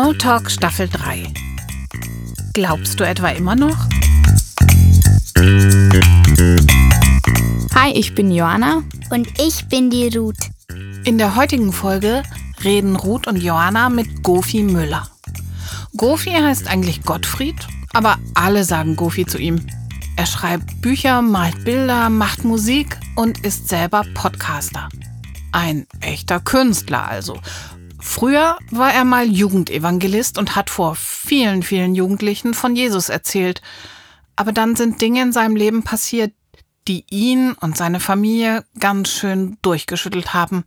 Smalltalk Staffel 3. Glaubst du etwa immer noch? Hi, ich bin Joanna. Und ich bin die Ruth. In der heutigen Folge reden Ruth und Joanna mit Gofi Müller. Gofi heißt eigentlich Gottfried, aber alle sagen Gofi zu ihm. Er schreibt Bücher, malt Bilder, macht Musik und ist selber Podcaster. Ein echter Künstler also. Früher war er mal Jugendevangelist und hat vor vielen, vielen Jugendlichen von Jesus erzählt. Aber dann sind Dinge in seinem Leben passiert, die ihn und seine Familie ganz schön durchgeschüttelt haben.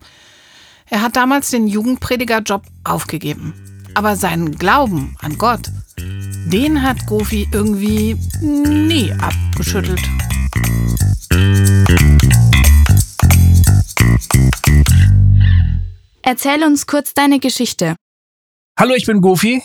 Er hat damals den Jugendpredigerjob aufgegeben. Aber seinen Glauben an Gott, den hat Gofi irgendwie nie abgeschüttelt. Erzähl uns kurz deine Geschichte. Hallo, ich bin Gofi.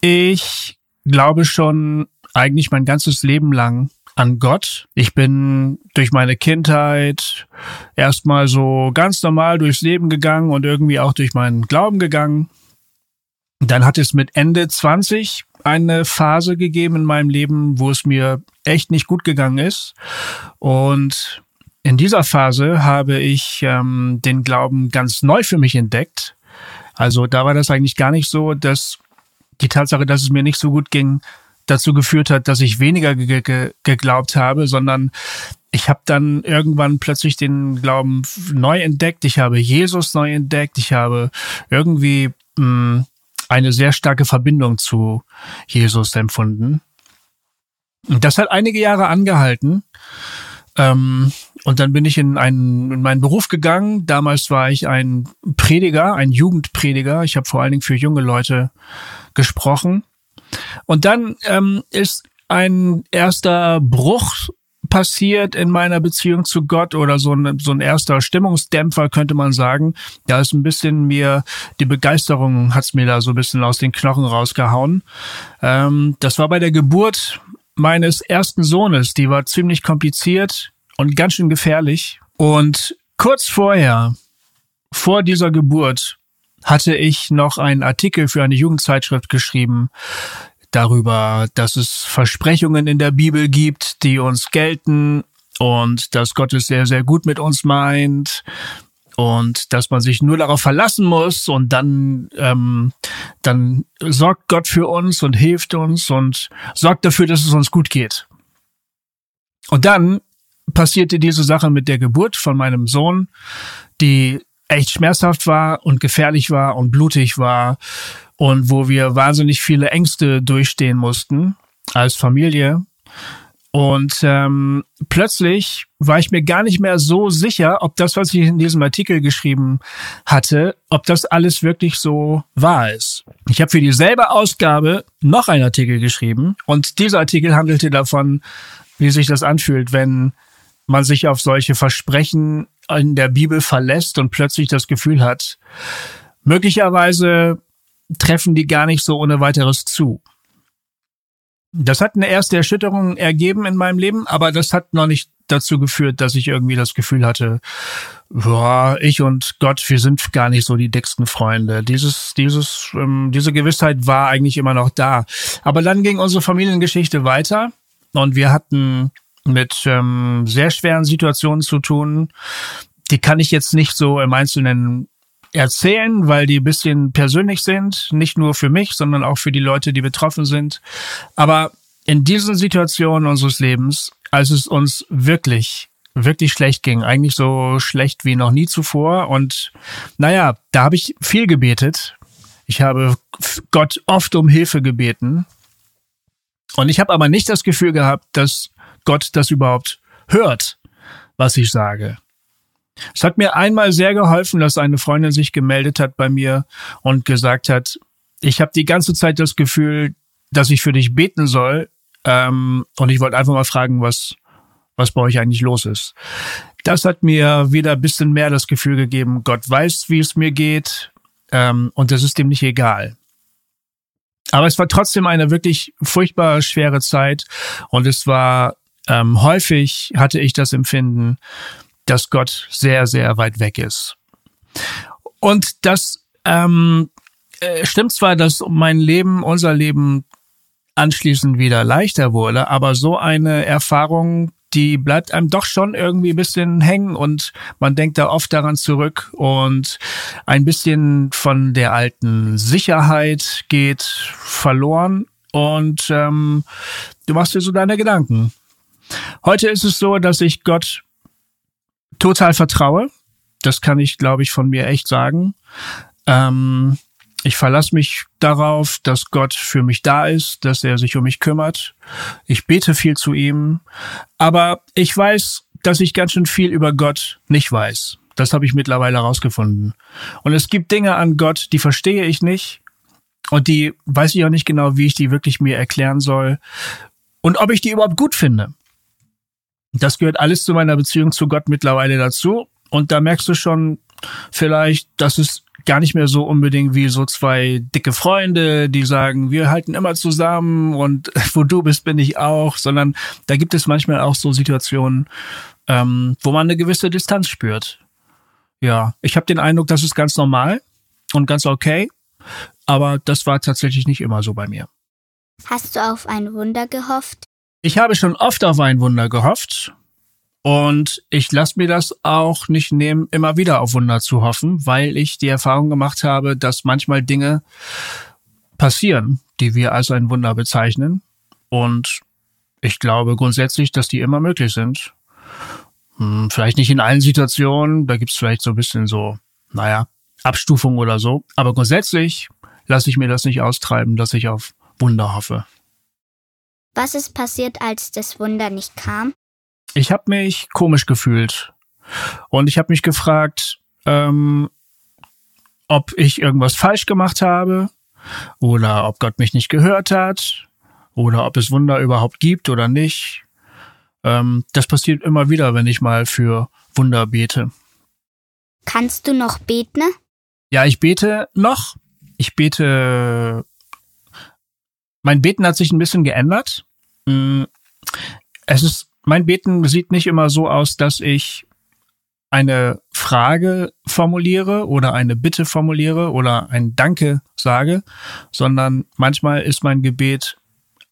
Ich glaube schon eigentlich mein ganzes Leben lang an Gott. Ich bin durch meine Kindheit erstmal so ganz normal durchs Leben gegangen und irgendwie auch durch meinen Glauben gegangen. Dann hat es mit Ende 20 eine Phase gegeben in meinem Leben, wo es mir echt nicht gut gegangen ist. Und in dieser Phase habe ich ähm, den Glauben ganz neu für mich entdeckt. Also da war das eigentlich gar nicht so, dass die Tatsache, dass es mir nicht so gut ging, dazu geführt hat, dass ich weniger ge ge geglaubt habe, sondern ich habe dann irgendwann plötzlich den Glauben neu entdeckt. Ich habe Jesus neu entdeckt. Ich habe irgendwie mh, hm, eine sehr starke Verbindung zu Jesus empfunden. Und das hat einige Jahre angehalten. Ähm, und dann bin ich in, einen, in meinen Beruf gegangen. Damals war ich ein Prediger, ein Jugendprediger. Ich habe vor allen Dingen für junge Leute gesprochen. Und dann ähm, ist ein erster Bruch passiert in meiner Beziehung zu Gott oder so ein, so ein erster Stimmungsdämpfer, könnte man sagen. Da ist ein bisschen mir, die Begeisterung hat's mir da so ein bisschen aus den Knochen rausgehauen. Ähm, das war bei der Geburt meines ersten Sohnes. Die war ziemlich kompliziert und ganz schön gefährlich. Und kurz vorher, vor dieser Geburt, hatte ich noch einen Artikel für eine Jugendzeitschrift geschrieben darüber, dass es Versprechungen in der Bibel gibt, die uns gelten und dass Gott es sehr, sehr gut mit uns meint und dass man sich nur darauf verlassen muss und dann ähm, dann sorgt Gott für uns und hilft uns und sorgt dafür, dass es uns gut geht. Und dann passierte diese Sache mit der Geburt von meinem Sohn, die echt schmerzhaft war und gefährlich war und blutig war und wo wir wahnsinnig viele Ängste durchstehen mussten als Familie. Und ähm, plötzlich war ich mir gar nicht mehr so sicher, ob das, was ich in diesem Artikel geschrieben hatte, ob das alles wirklich so wahr ist. Ich habe für dieselbe Ausgabe noch einen Artikel geschrieben und dieser Artikel handelte davon, wie sich das anfühlt, wenn man sich auf solche Versprechen in der Bibel verlässt und plötzlich das Gefühl hat, möglicherweise treffen die gar nicht so ohne weiteres zu. Das hat eine erste Erschütterung ergeben in meinem Leben, aber das hat noch nicht dazu geführt, dass ich irgendwie das Gefühl hatte, boah, ich und Gott, wir sind gar nicht so die dicksten Freunde. Dieses, dieses, ähm, diese Gewissheit war eigentlich immer noch da. Aber dann ging unsere Familiengeschichte weiter und wir hatten mit ähm, sehr schweren Situationen zu tun. Die kann ich jetzt nicht so im Einzelnen erzählen, weil die bisschen persönlich sind, nicht nur für mich, sondern auch für die Leute, die betroffen sind. Aber in diesen Situationen unseres Lebens, als es uns wirklich, wirklich schlecht ging, eigentlich so schlecht wie noch nie zuvor. Und naja, da habe ich viel gebetet. Ich habe Gott oft um Hilfe gebeten. Und ich habe aber nicht das Gefühl gehabt, dass Gott das überhaupt hört, was ich sage. Es hat mir einmal sehr geholfen, dass eine Freundin sich gemeldet hat bei mir und gesagt hat, ich habe die ganze Zeit das Gefühl, dass ich für dich beten soll. Ähm, und ich wollte einfach mal fragen, was, was bei euch eigentlich los ist. Das hat mir wieder ein bisschen mehr das Gefühl gegeben, Gott weiß, wie es mir geht, ähm, und das ist dem nicht egal. Aber es war trotzdem eine wirklich furchtbar schwere Zeit und es war ähm, häufig hatte ich das Empfinden, dass Gott sehr, sehr weit weg ist. Und das ähm, äh, stimmt zwar, dass mein Leben, unser Leben anschließend wieder leichter wurde, aber so eine Erfahrung, die bleibt einem doch schon irgendwie ein bisschen hängen und man denkt da oft daran zurück und ein bisschen von der alten Sicherheit geht verloren und ähm, du machst dir so deine Gedanken. Heute ist es so, dass ich Gott total vertraue. Das kann ich, glaube ich, von mir echt sagen. Ähm, ich verlasse mich darauf, dass Gott für mich da ist, dass er sich um mich kümmert. Ich bete viel zu ihm. Aber ich weiß, dass ich ganz schön viel über Gott nicht weiß. Das habe ich mittlerweile herausgefunden. Und es gibt Dinge an Gott, die verstehe ich nicht. Und die weiß ich auch nicht genau, wie ich die wirklich mir erklären soll. Und ob ich die überhaupt gut finde. Das gehört alles zu meiner Beziehung zu Gott mittlerweile dazu. Und da merkst du schon vielleicht, dass es gar nicht mehr so unbedingt wie so zwei dicke Freunde, die sagen, wir halten immer zusammen und wo du bist, bin ich auch, sondern da gibt es manchmal auch so Situationen, ähm, wo man eine gewisse Distanz spürt. Ja, ich habe den Eindruck, das ist ganz normal und ganz okay, aber das war tatsächlich nicht immer so bei mir. Hast du auf ein Wunder gehofft? Ich habe schon oft auf ein Wunder gehofft und ich lasse mir das auch nicht nehmen, immer wieder auf Wunder zu hoffen, weil ich die Erfahrung gemacht habe, dass manchmal Dinge passieren, die wir als ein Wunder bezeichnen. Und ich glaube grundsätzlich, dass die immer möglich sind. Hm, vielleicht nicht in allen Situationen, da gibt's vielleicht so ein bisschen so, naja, Abstufung oder so. Aber grundsätzlich lasse ich mir das nicht austreiben, dass ich auf Wunder hoffe. Was ist passiert, als das Wunder nicht kam? ich habe mich komisch gefühlt. Und ich habe mich gefragt, ähm, ob ich irgendwas falsch gemacht habe oder ob Gott mich nicht gehört hat oder ob es Wunder überhaupt gibt oder nicht. Ähm, das passiert immer wieder, wenn ich mal für Wunder bete. Kannst du noch beten? Ja, ich bete noch. Ich bete. Mein Beten hat sich ein bisschen geändert. Mm, es ist mein Beten sieht nicht immer so aus, dass ich eine Frage formuliere oder eine Bitte formuliere oder ein Danke sage, sondern manchmal ist mein Gebet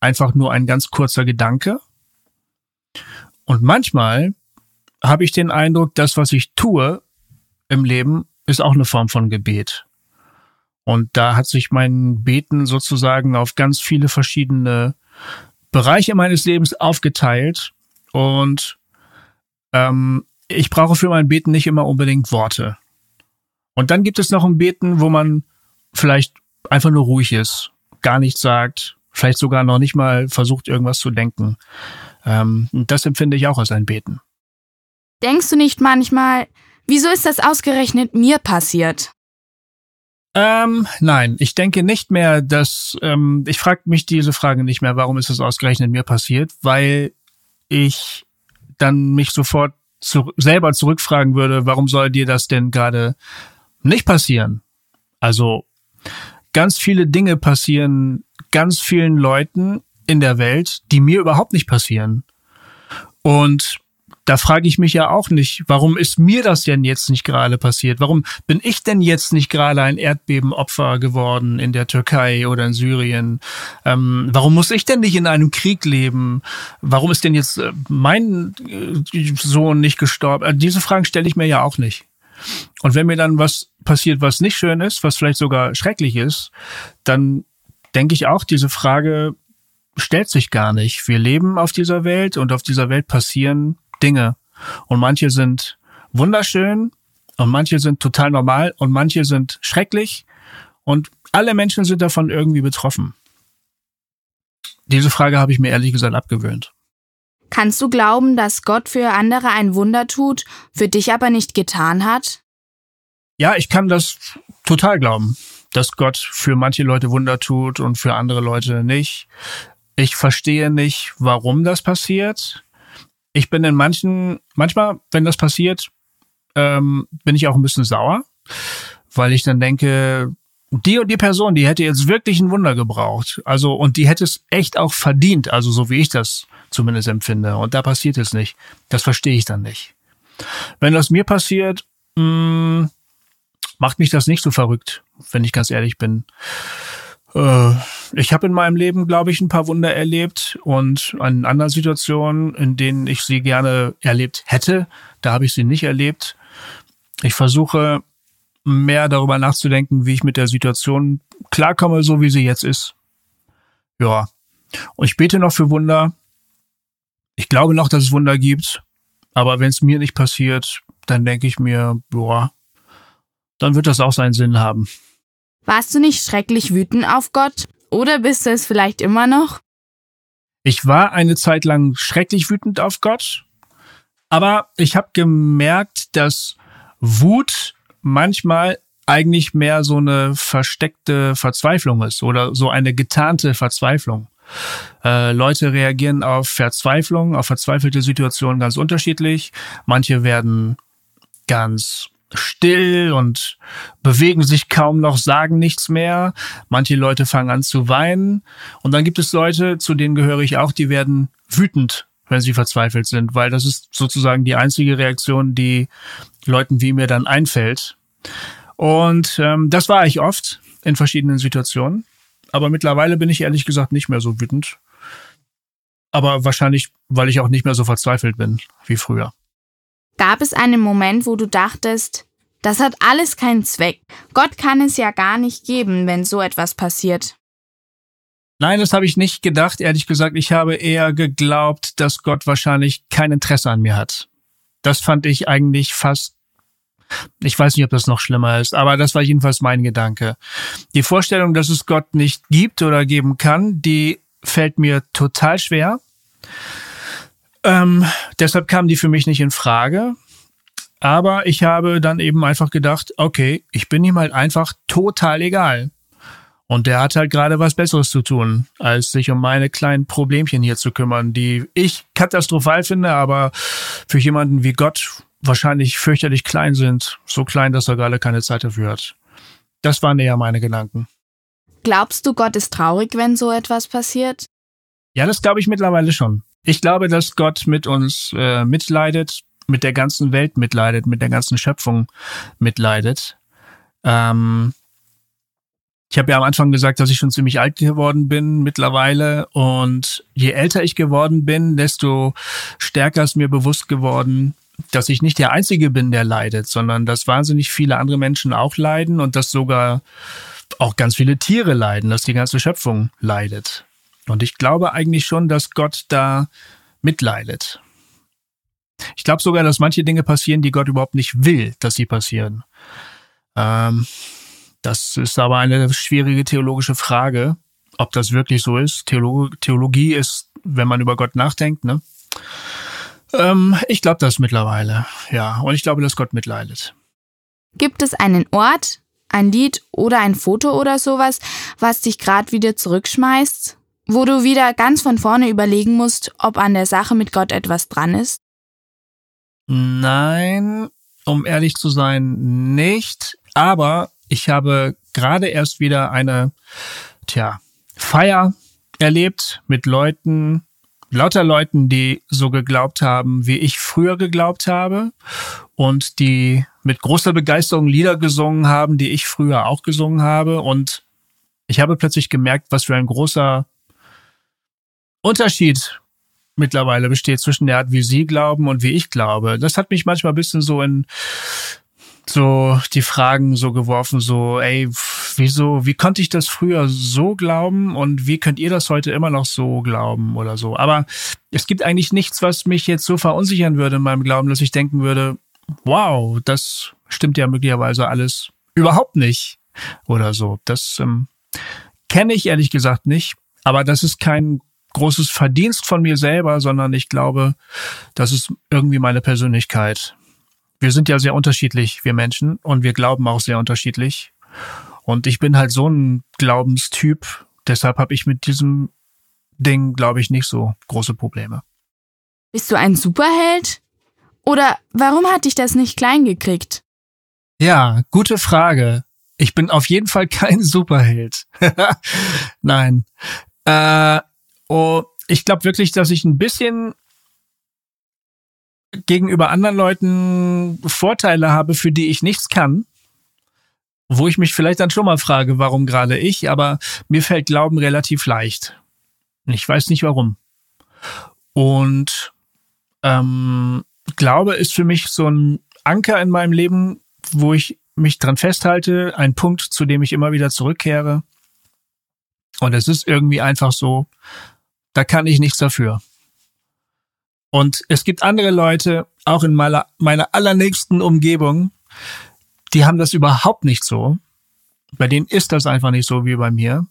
einfach nur ein ganz kurzer Gedanke. Und manchmal habe ich den Eindruck, das, was ich tue im Leben, ist auch eine Form von Gebet. Und da hat sich mein Beten sozusagen auf ganz viele verschiedene Bereiche meines Lebens aufgeteilt und ähm, ich brauche für mein Beten nicht immer unbedingt Worte. Und dann gibt es noch ein Beten, wo man vielleicht einfach nur ruhig ist, gar nichts sagt, vielleicht sogar noch nicht mal versucht, irgendwas zu denken. Ähm, das empfinde ich auch als ein Beten. Denkst du nicht manchmal, wieso ist das ausgerechnet mir passiert? Ähm, nein, ich denke nicht mehr, dass ähm, ich frage mich diese Frage nicht mehr, warum ist es ausgerechnet mir passiert, weil ich dann mich sofort zu, selber zurückfragen würde, warum soll dir das denn gerade nicht passieren? Also ganz viele Dinge passieren ganz vielen Leuten in der Welt, die mir überhaupt nicht passieren. Und da frage ich mich ja auch nicht, warum ist mir das denn jetzt nicht gerade passiert? Warum bin ich denn jetzt nicht gerade ein Erdbebenopfer geworden in der Türkei oder in Syrien? Ähm, warum muss ich denn nicht in einem Krieg leben? Warum ist denn jetzt äh, mein äh, Sohn nicht gestorben? Also diese Fragen stelle ich mir ja auch nicht. Und wenn mir dann was passiert, was nicht schön ist, was vielleicht sogar schrecklich ist, dann denke ich auch, diese Frage stellt sich gar nicht. Wir leben auf dieser Welt und auf dieser Welt passieren Dinge. Und manche sind wunderschön und manche sind total normal und manche sind schrecklich und alle Menschen sind davon irgendwie betroffen. Diese Frage habe ich mir ehrlich gesagt abgewöhnt. Kannst du glauben, dass Gott für andere ein Wunder tut, für dich aber nicht getan hat? Ja, ich kann das total glauben, dass Gott für manche Leute Wunder tut und für andere Leute nicht. Ich verstehe nicht, warum das passiert ich bin in manchen, manchmal, wenn das passiert, ähm, bin ich auch ein bisschen sauer, weil ich dann denke, die und die Person, die hätte jetzt wirklich ein Wunder gebraucht. Also, und die hätte es echt auch verdient, also so wie ich das zumindest empfinde. Und da passiert es nicht. Das verstehe ich dann nicht. Wenn das mir passiert, mh, mm, macht mich das nicht so verrückt, wenn ich ganz ehrlich bin. Äh, ich habe in meinem Leben, glaube ich, ein paar Wunder erlebt und in anderen Situationen, in denen ich sie gerne erlebt hätte, da habe ich sie nicht erlebt. Ich versuche mehr darüber nachzudenken, wie ich mit der Situation klarkomme, so wie sie jetzt ist. Ja. Und ich bete noch für Wunder. Ich glaube noch, dass es Wunder gibt. Aber wenn es mir nicht passiert, dann denke ich mir, boah, dann wird das auch seinen Sinn haben. Warst du nicht schrecklich wütend auf Gott? Oder bist du es vielleicht immer noch? Ich war eine Zeit lang schrecklich wütend auf Gott, aber ich habe gemerkt, dass Wut manchmal eigentlich mehr so eine versteckte Verzweiflung ist oder so eine getarnte Verzweiflung. Äh, Leute reagieren auf Verzweiflung, auf verzweifelte Situationen ganz unterschiedlich. Manche werden ganz still und bewegen sich kaum noch, sagen nichts mehr. Manche Leute fangen an zu weinen. Und dann gibt es Leute, zu denen gehöre ich auch, die werden wütend, wenn sie verzweifelt sind, weil das ist sozusagen die einzige Reaktion, die Leuten wie mir dann einfällt. Und ähm, das war ich oft in verschiedenen Situationen. Aber mittlerweile bin ich ehrlich gesagt nicht mehr so wütend. Aber wahrscheinlich, weil ich auch nicht mehr so verzweifelt bin wie früher. Gab es einen Moment, wo du dachtest, das hat alles keinen Zweck. Gott kann es ja gar nicht geben, wenn so etwas passiert. Nein, das habe ich nicht gedacht. Ehrlich gesagt, ich habe eher geglaubt, dass Gott wahrscheinlich kein Interesse an mir hat. Das fand ich eigentlich fast ich weiß nicht, ob das noch schlimmer ist, aber das war jedenfalls mein Gedanke. Die Vorstellung, dass es Gott nicht gibt oder geben kann, die fällt mir total schwer. Ähm, deshalb kam die für mich nicht in Frage. Aber ich habe dann eben einfach gedacht, okay, ich bin ihm halt einfach total egal. Und der hat halt gerade was Besseres zu tun, als sich um meine kleinen Problemchen hier zu kümmern, die ich katastrophal finde, aber für jemanden wie Gott wahrscheinlich fürchterlich klein sind. So klein, dass er gerade keine Zeit dafür hat. Das waren eher meine Gedanken. Glaubst du, Gott ist traurig, wenn so etwas passiert? Ja, das glaube ich mittlerweile schon. Ich glaube, dass Gott mit uns äh, mitleidet, mit der ganzen Welt mitleidet, mit der ganzen Schöpfung mitleidet. Ähm, ich habe ja am Anfang gesagt, dass ich schon ziemlich alt geworden bin mittlerweile. Und je älter ich geworden bin, desto stärker ist mir bewusst geworden, dass ich nicht der Einzige bin, der leidet, sondern dass wahnsinnig viele andere Menschen auch leiden und dass sogar auch ganz viele Tiere leiden, dass die ganze Schöpfung leidet. Und ich glaube eigentlich schon, dass Gott da mitleidet. Ich glaube sogar, dass manche Dinge passieren, die Gott überhaupt nicht will, dass sie passieren. Ähm, das ist aber eine schwierige theologische Frage, ob das wirklich so ist. Theolo Theologie ist, wenn man über Gott nachdenkt, ne? Ähm, ich glaube das mittlerweile, ja. Und ich glaube, dass Gott mitleidet. Gibt es einen Ort, ein Lied oder ein Foto oder sowas, was dich gerade wieder zurückschmeißt? Wo du wieder ganz von vorne überlegen musst, ob an der Sache mit Gott etwas dran ist? Nein, um ehrlich zu sein, nicht. Aber ich habe gerade erst wieder eine, tja, Feier erlebt mit Leuten, lauter Leuten, die so geglaubt haben, wie ich früher geglaubt habe und die mit großer Begeisterung Lieder gesungen haben, die ich früher auch gesungen habe. Und ich habe plötzlich gemerkt, was für ein großer Unterschied mittlerweile besteht zwischen der Art, wie sie glauben und wie ich glaube. Das hat mich manchmal ein bisschen so in so die Fragen so geworfen, so, ey, wieso, wie konnte ich das früher so glauben und wie könnt ihr das heute immer noch so glauben oder so? Aber es gibt eigentlich nichts, was mich jetzt so verunsichern würde in meinem Glauben, dass ich denken würde, wow, das stimmt ja möglicherweise alles überhaupt nicht oder so. Das ähm, kenne ich ehrlich gesagt nicht, aber das ist kein großes Verdienst von mir selber, sondern ich glaube, das ist irgendwie meine Persönlichkeit wir sind ja sehr unterschiedlich, wir Menschen, und wir glauben auch sehr unterschiedlich. Und ich bin halt so ein Glaubenstyp, deshalb habe ich mit diesem Ding, glaube ich, nicht so große Probleme. Bist du ein Superheld? Oder warum hat dich das nicht klein gekriegt? Ja, gute Frage. Ich bin auf jeden Fall kein Superheld. Nein. Äh, oh, ich glaube wirklich, dass ich ein bisschen gegenüber anderen Leuten Vorteile habe, für die ich nichts kann. wo ich mich vielleicht dann schon mal frage, warum gerade ich, aber mir fällt Glauben relativ leicht. Ich weiß nicht warum. Und ähm, Glaube ist für mich so ein Anker in meinem Leben, wo ich mich dran festhalte, ein Punkt, zu dem ich immer wieder zurückkehre. Und es ist irgendwie einfach so, da kann ich nichts dafür. Und es gibt andere Leute, auch in meiner, meiner allernächsten Umgebung, die haben das überhaupt nicht so. Bei denen ist das einfach nicht so wie bei mir.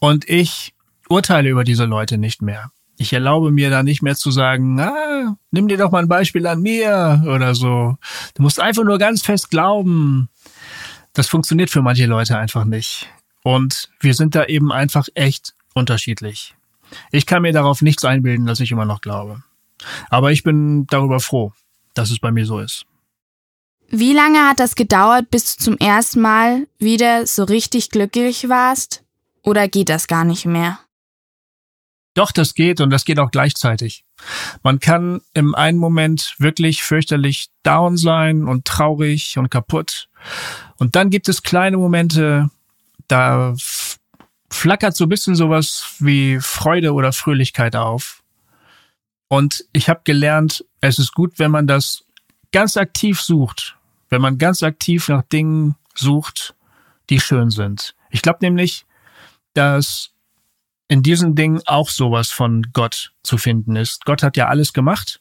Und ich urteile über diese Leute nicht mehr. Ich erlaube mir da nicht mehr zu sagen, ah, nimm dir doch mal ein Beispiel an mir oder so. Du musst einfach nur ganz fest glauben. Das funktioniert für manche Leute einfach nicht. Und wir sind da eben einfach echt unterschiedlich. Ich kann mir darauf nichts einbilden, dass ich immer noch glaube. Aber ich bin darüber froh, dass es bei mir so ist. Wie lange hat das gedauert, bis du zum ersten Mal wieder so richtig glücklich warst? Oder geht das gar nicht mehr? Doch, das geht und das geht auch gleichzeitig. Man kann im einen Moment wirklich fürchterlich down sein und traurig und kaputt. Und dann gibt es kleine Momente, da flackert so ein bisschen sowas wie Freude oder Fröhlichkeit auf. Und ich habe gelernt, es ist gut, wenn man das ganz aktiv sucht, wenn man ganz aktiv nach Dingen sucht, die schön sind. Ich glaube nämlich, dass in diesen Dingen auch sowas von Gott zu finden ist. Gott hat ja alles gemacht.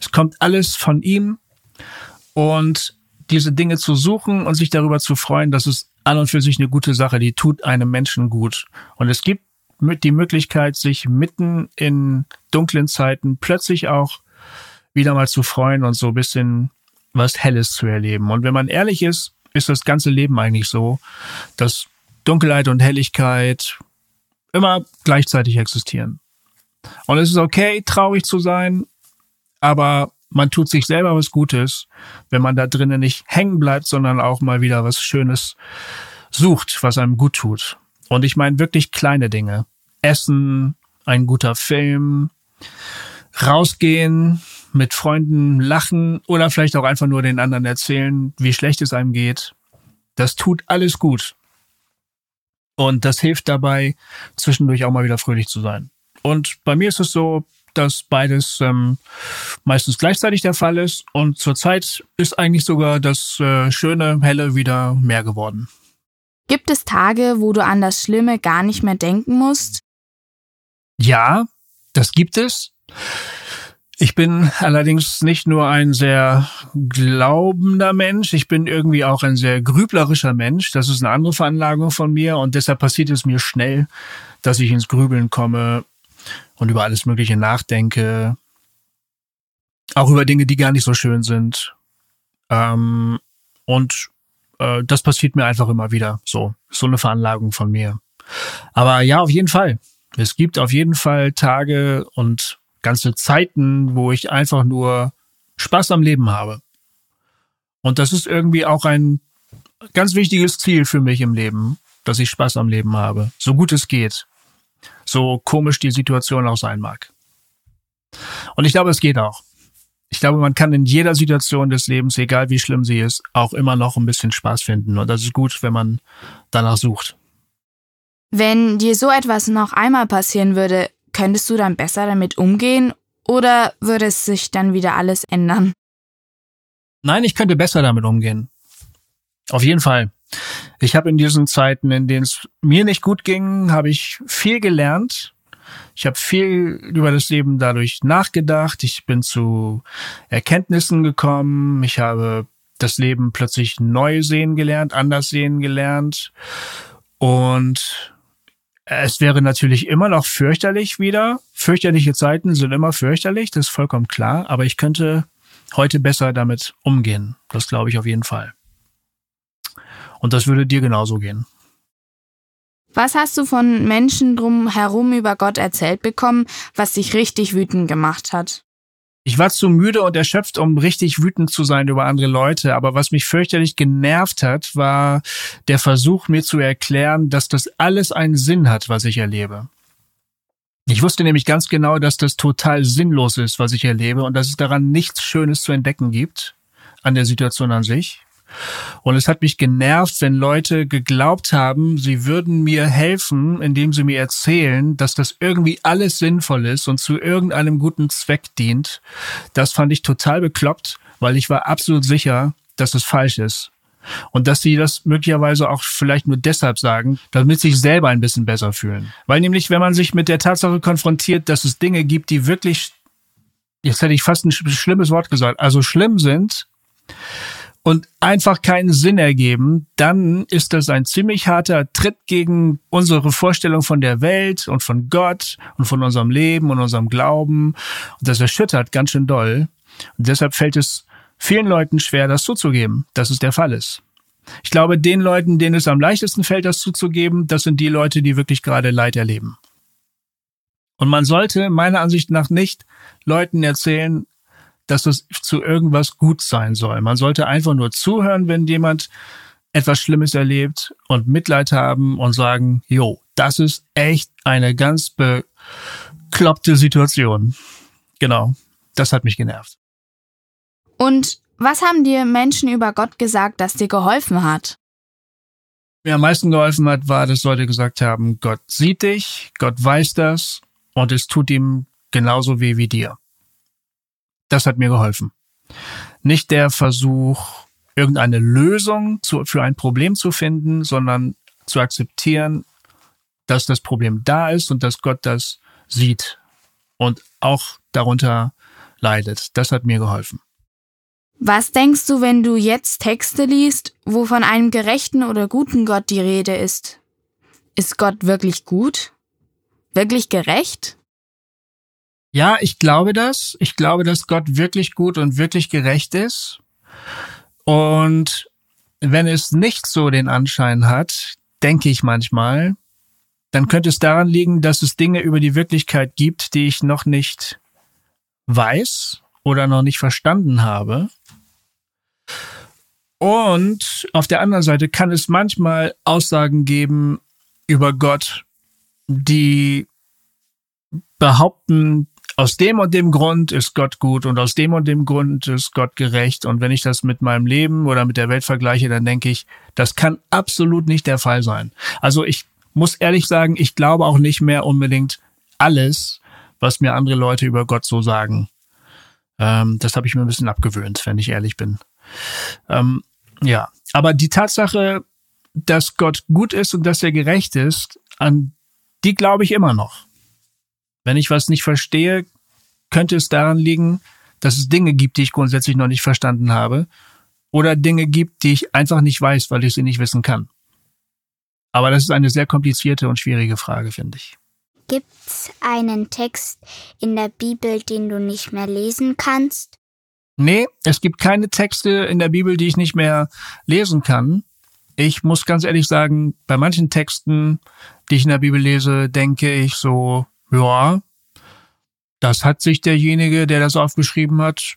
Es kommt alles von ihm. Und diese Dinge zu suchen und sich darüber zu freuen, das ist an und für sich eine gute Sache, die tut einem Menschen gut. Und es gibt die Möglichkeit, sich mitten in dunklen Zeiten plötzlich auch wieder mal zu freuen und so ein bisschen was Helles zu erleben. Und wenn man ehrlich ist, ist das ganze Leben eigentlich so, dass Dunkelheit und Helligkeit immer gleichzeitig existieren. Und es ist okay, traurig zu sein, aber man tut sich selber was Gutes, wenn man da drinnen nicht hängen bleibt, sondern auch mal wieder was Schönes sucht, was einem gut tut. Und ich meine wirklich kleine Dinge. Essen, ein guter Film, rausgehen, mit Freunden lachen oder vielleicht auch einfach nur den anderen erzählen, wie schlecht es einem geht. Das tut alles gut. Und das hilft dabei, zwischendurch auch mal wieder fröhlich zu sein. Und bei mir ist es so, dass beides ähm, meistens gleichzeitig der Fall ist. Und zurzeit ist eigentlich sogar das äh, schöne, helle wieder mehr geworden. Gibt es Tage, wo du an das Schlimme gar nicht mehr denken musst? Ja, das gibt es. Ich bin allerdings nicht nur ein sehr glaubender Mensch, ich bin irgendwie auch ein sehr grüblerischer Mensch. Das ist eine andere Veranlagung von mir und deshalb passiert es mir schnell, dass ich ins Grübeln komme und über alles Mögliche nachdenke. Auch über Dinge, die gar nicht so schön sind. Ähm, und äh, das passiert mir einfach immer wieder. So, so eine Veranlagung von mir. Aber ja, auf jeden Fall. Es gibt auf jeden Fall Tage und ganze Zeiten, wo ich einfach nur Spaß am Leben habe. Und das ist irgendwie auch ein ganz wichtiges Ziel für mich im Leben, dass ich Spaß am Leben habe, so gut es geht, so komisch die Situation auch sein mag. Und ich glaube, es geht auch. Ich glaube, man kann in jeder Situation des Lebens, egal wie schlimm sie ist, auch immer noch ein bisschen Spaß finden. Und das ist gut, wenn man danach sucht. Wenn dir so etwas noch einmal passieren würde, könntest du dann besser damit umgehen oder würde es sich dann wieder alles ändern? Nein, ich könnte besser damit umgehen. Auf jeden Fall. Ich habe in diesen Zeiten, in denen es mir nicht gut ging, habe ich viel gelernt. Ich habe viel über das Leben dadurch nachgedacht. Ich bin zu Erkenntnissen gekommen. Ich habe das Leben plötzlich neu sehen gelernt, anders sehen gelernt. Und es wäre natürlich immer noch fürchterlich wieder. Fürchterliche Zeiten sind immer fürchterlich, das ist vollkommen klar. Aber ich könnte heute besser damit umgehen. Das glaube ich auf jeden Fall. Und das würde dir genauso gehen. Was hast du von Menschen drumherum über Gott erzählt bekommen, was dich richtig wütend gemacht hat? Ich war zu müde und erschöpft, um richtig wütend zu sein über andere Leute. Aber was mich fürchterlich genervt hat, war der Versuch, mir zu erklären, dass das alles einen Sinn hat, was ich erlebe. Ich wusste nämlich ganz genau, dass das total sinnlos ist, was ich erlebe und dass es daran nichts Schönes zu entdecken gibt an der Situation an sich. Und es hat mich genervt, wenn Leute geglaubt haben, sie würden mir helfen, indem sie mir erzählen, dass das irgendwie alles sinnvoll ist und zu irgendeinem guten Zweck dient. Das fand ich total bekloppt, weil ich war absolut sicher, dass es falsch ist. Und dass sie das möglicherweise auch vielleicht nur deshalb sagen, damit sie sich selber ein bisschen besser fühlen. Weil nämlich, wenn man sich mit der Tatsache konfrontiert, dass es Dinge gibt, die wirklich, jetzt hätte ich fast ein schlimmes Wort gesagt, also schlimm sind und einfach keinen Sinn ergeben, dann ist das ein ziemlich harter Tritt gegen unsere Vorstellung von der Welt und von Gott und von unserem Leben und unserem Glauben. Und das erschüttert ganz schön doll. Und deshalb fällt es vielen Leuten schwer, das zuzugeben, dass es der Fall ist. Ich glaube, den Leuten, denen es am leichtesten fällt, das zuzugeben, das sind die Leute, die wirklich gerade Leid erleben. Und man sollte meiner Ansicht nach nicht Leuten erzählen, dass es zu irgendwas gut sein soll. Man sollte einfach nur zuhören, wenn jemand etwas Schlimmes erlebt und Mitleid haben und sagen, jo, das ist echt eine ganz bekloppte Situation. Genau. Das hat mich genervt. Und was haben dir Menschen über Gott gesagt, das dir geholfen hat? Mir am meisten geholfen hat, war, dass Leute gesagt haben, Gott sieht dich, Gott weiß das und es tut ihm genauso weh wie dir. Das hat mir geholfen. Nicht der Versuch, irgendeine Lösung zu, für ein Problem zu finden, sondern zu akzeptieren, dass das Problem da ist und dass Gott das sieht und auch darunter leidet. Das hat mir geholfen. Was denkst du, wenn du jetzt Texte liest, wo von einem gerechten oder guten Gott die Rede ist? Ist Gott wirklich gut? Wirklich gerecht? Ja, ich glaube das. Ich glaube, dass Gott wirklich gut und wirklich gerecht ist. Und wenn es nicht so den Anschein hat, denke ich manchmal, dann könnte es daran liegen, dass es Dinge über die Wirklichkeit gibt, die ich noch nicht weiß oder noch nicht verstanden habe. Und auf der anderen Seite kann es manchmal Aussagen geben über Gott, die behaupten, aus dem und dem Grund ist Gott gut und aus dem und dem Grund ist Gott gerecht. Und wenn ich das mit meinem Leben oder mit der Welt vergleiche, dann denke ich, das kann absolut nicht der Fall sein. Also ich muss ehrlich sagen, ich glaube auch nicht mehr unbedingt alles, was mir andere Leute über Gott so sagen. Ähm, das habe ich mir ein bisschen abgewöhnt, wenn ich ehrlich bin. Ähm, ja, aber die Tatsache, dass Gott gut ist und dass er gerecht ist, an die glaube ich immer noch. Wenn ich was nicht verstehe, könnte es daran liegen, dass es Dinge gibt, die ich grundsätzlich noch nicht verstanden habe, oder Dinge gibt, die ich einfach nicht weiß, weil ich sie nicht wissen kann. Aber das ist eine sehr komplizierte und schwierige Frage, finde ich. Gibt's einen Text in der Bibel, den du nicht mehr lesen kannst? Nee, es gibt keine Texte in der Bibel, die ich nicht mehr lesen kann. Ich muss ganz ehrlich sagen, bei manchen Texten, die ich in der Bibel lese, denke ich so, ja, das hat sich derjenige, der das aufgeschrieben hat,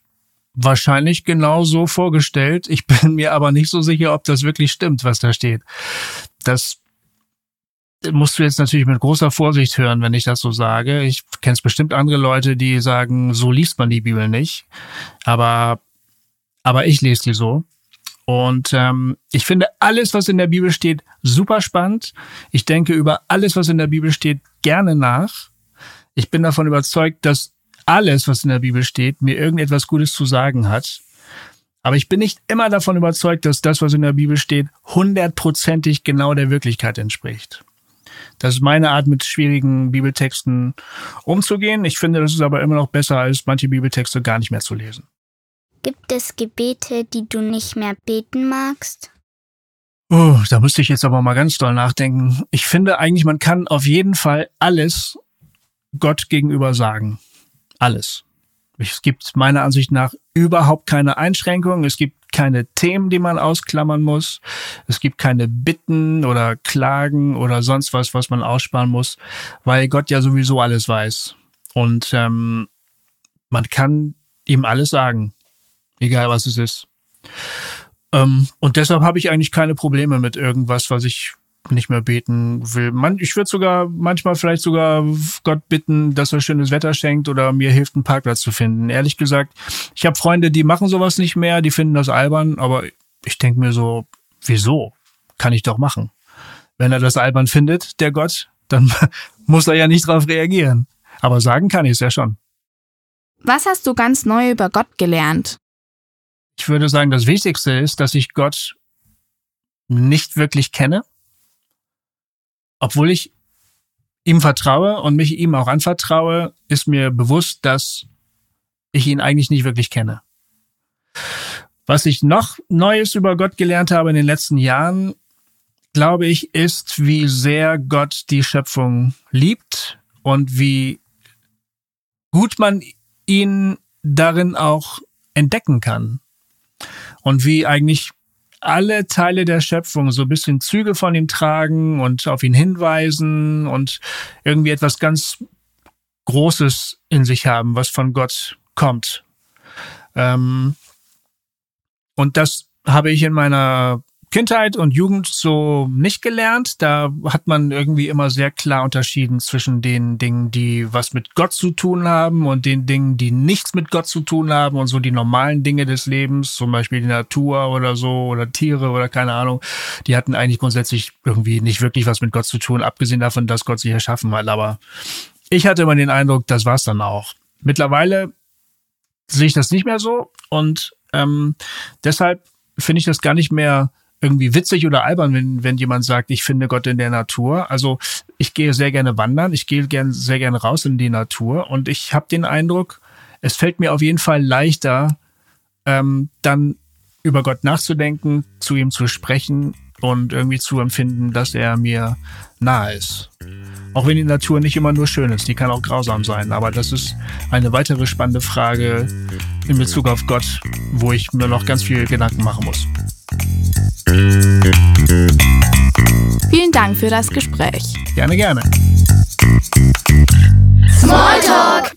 wahrscheinlich genau so vorgestellt. Ich bin mir aber nicht so sicher, ob das wirklich stimmt, was da steht. Das musst du jetzt natürlich mit großer Vorsicht hören, wenn ich das so sage. Ich kenne bestimmt andere Leute, die sagen, so liest man die Bibel nicht. Aber, aber ich lese die so. Und ähm, ich finde alles, was in der Bibel steht, super spannend. Ich denke über alles, was in der Bibel steht, gerne nach. Ich bin davon überzeugt, dass alles, was in der Bibel steht, mir irgendetwas Gutes zu sagen hat. Aber ich bin nicht immer davon überzeugt, dass das, was in der Bibel steht, hundertprozentig genau der Wirklichkeit entspricht. Das ist meine Art, mit schwierigen Bibeltexten umzugehen. Ich finde, das ist aber immer noch besser, als manche Bibeltexte gar nicht mehr zu lesen. Gibt es Gebete, die du nicht mehr beten magst? Oh, da müsste ich jetzt aber mal ganz doll nachdenken. Ich finde eigentlich, man kann auf jeden Fall alles Gott gegenüber sagen. Alles. Es gibt meiner Ansicht nach überhaupt keine Einschränkungen. Es gibt keine Themen, die man ausklammern muss. Es gibt keine Bitten oder Klagen oder sonst was, was man aussparen muss, weil Gott ja sowieso alles weiß. Und ähm, man kann ihm alles sagen, egal was es ist. Ähm, und deshalb habe ich eigentlich keine Probleme mit irgendwas, was ich nicht mehr beten will. Man, ich würde sogar manchmal vielleicht sogar Gott bitten, dass er schönes Wetter schenkt oder mir hilft, einen Parkplatz zu finden. Ehrlich gesagt, ich habe Freunde, die machen sowas nicht mehr, die finden das albern, aber ich denke mir so, wieso? Kann ich doch machen. Wenn er das albern findet, der Gott, dann muss er ja nicht drauf reagieren. Aber sagen kann ich es ja schon. Was hast du ganz neu über Gott gelernt? Ich würde sagen, das Wichtigste ist, dass ich Gott nicht wirklich kenne, obwohl ich ihm vertraue und mich ihm auch anvertraue, ist mir bewusst, dass ich ihn eigentlich nicht wirklich kenne. Was ich noch Neues über Gott gelernt habe in den letzten Jahren, glaube ich, ist, wie sehr Gott die Schöpfung liebt und wie gut man ihn darin auch entdecken kann. Und wie eigentlich alle Teile der Schöpfung so ein bisschen Züge von ihm tragen und auf ihn hinweisen und irgendwie etwas ganz Großes in sich haben, was von Gott kommt. Ähm, und das habe ich in meiner Kindheit und Jugend so nicht gelernt. Da hat man irgendwie immer sehr klar unterschieden zwischen den Dingen, die was mit Gott zu tun haben und den Dingen, die nichts mit Gott zu tun haben und so die normalen Dinge des Lebens, zum Beispiel die Natur oder so oder Tiere oder keine Ahnung, die hatten eigentlich grundsätzlich irgendwie nicht wirklich was mit Gott zu tun, abgesehen davon, dass Gott sie erschaffen hat. Aber ich hatte immer den Eindruck, das war's dann auch. Mittlerweile sehe ich das nicht mehr so und ähm, deshalb finde ich das gar nicht mehr irgendwie witzig oder albern, wenn, wenn jemand sagt, ich finde Gott in der Natur. Also ich gehe sehr gerne wandern, ich gehe gern, sehr gerne raus in die Natur und ich habe den Eindruck, es fällt mir auf jeden Fall leichter, ähm, dann über Gott nachzudenken, zu ihm zu sprechen und irgendwie zu empfinden, dass er mir nahe ist. Auch wenn die Natur nicht immer nur schön ist, die kann auch grausam sein. Aber das ist eine weitere spannende Frage in Bezug auf Gott, wo ich mir noch ganz viel Gedanken machen muss. Vielen Dank für das Gespräch. Gerne, gerne. Smalltalk!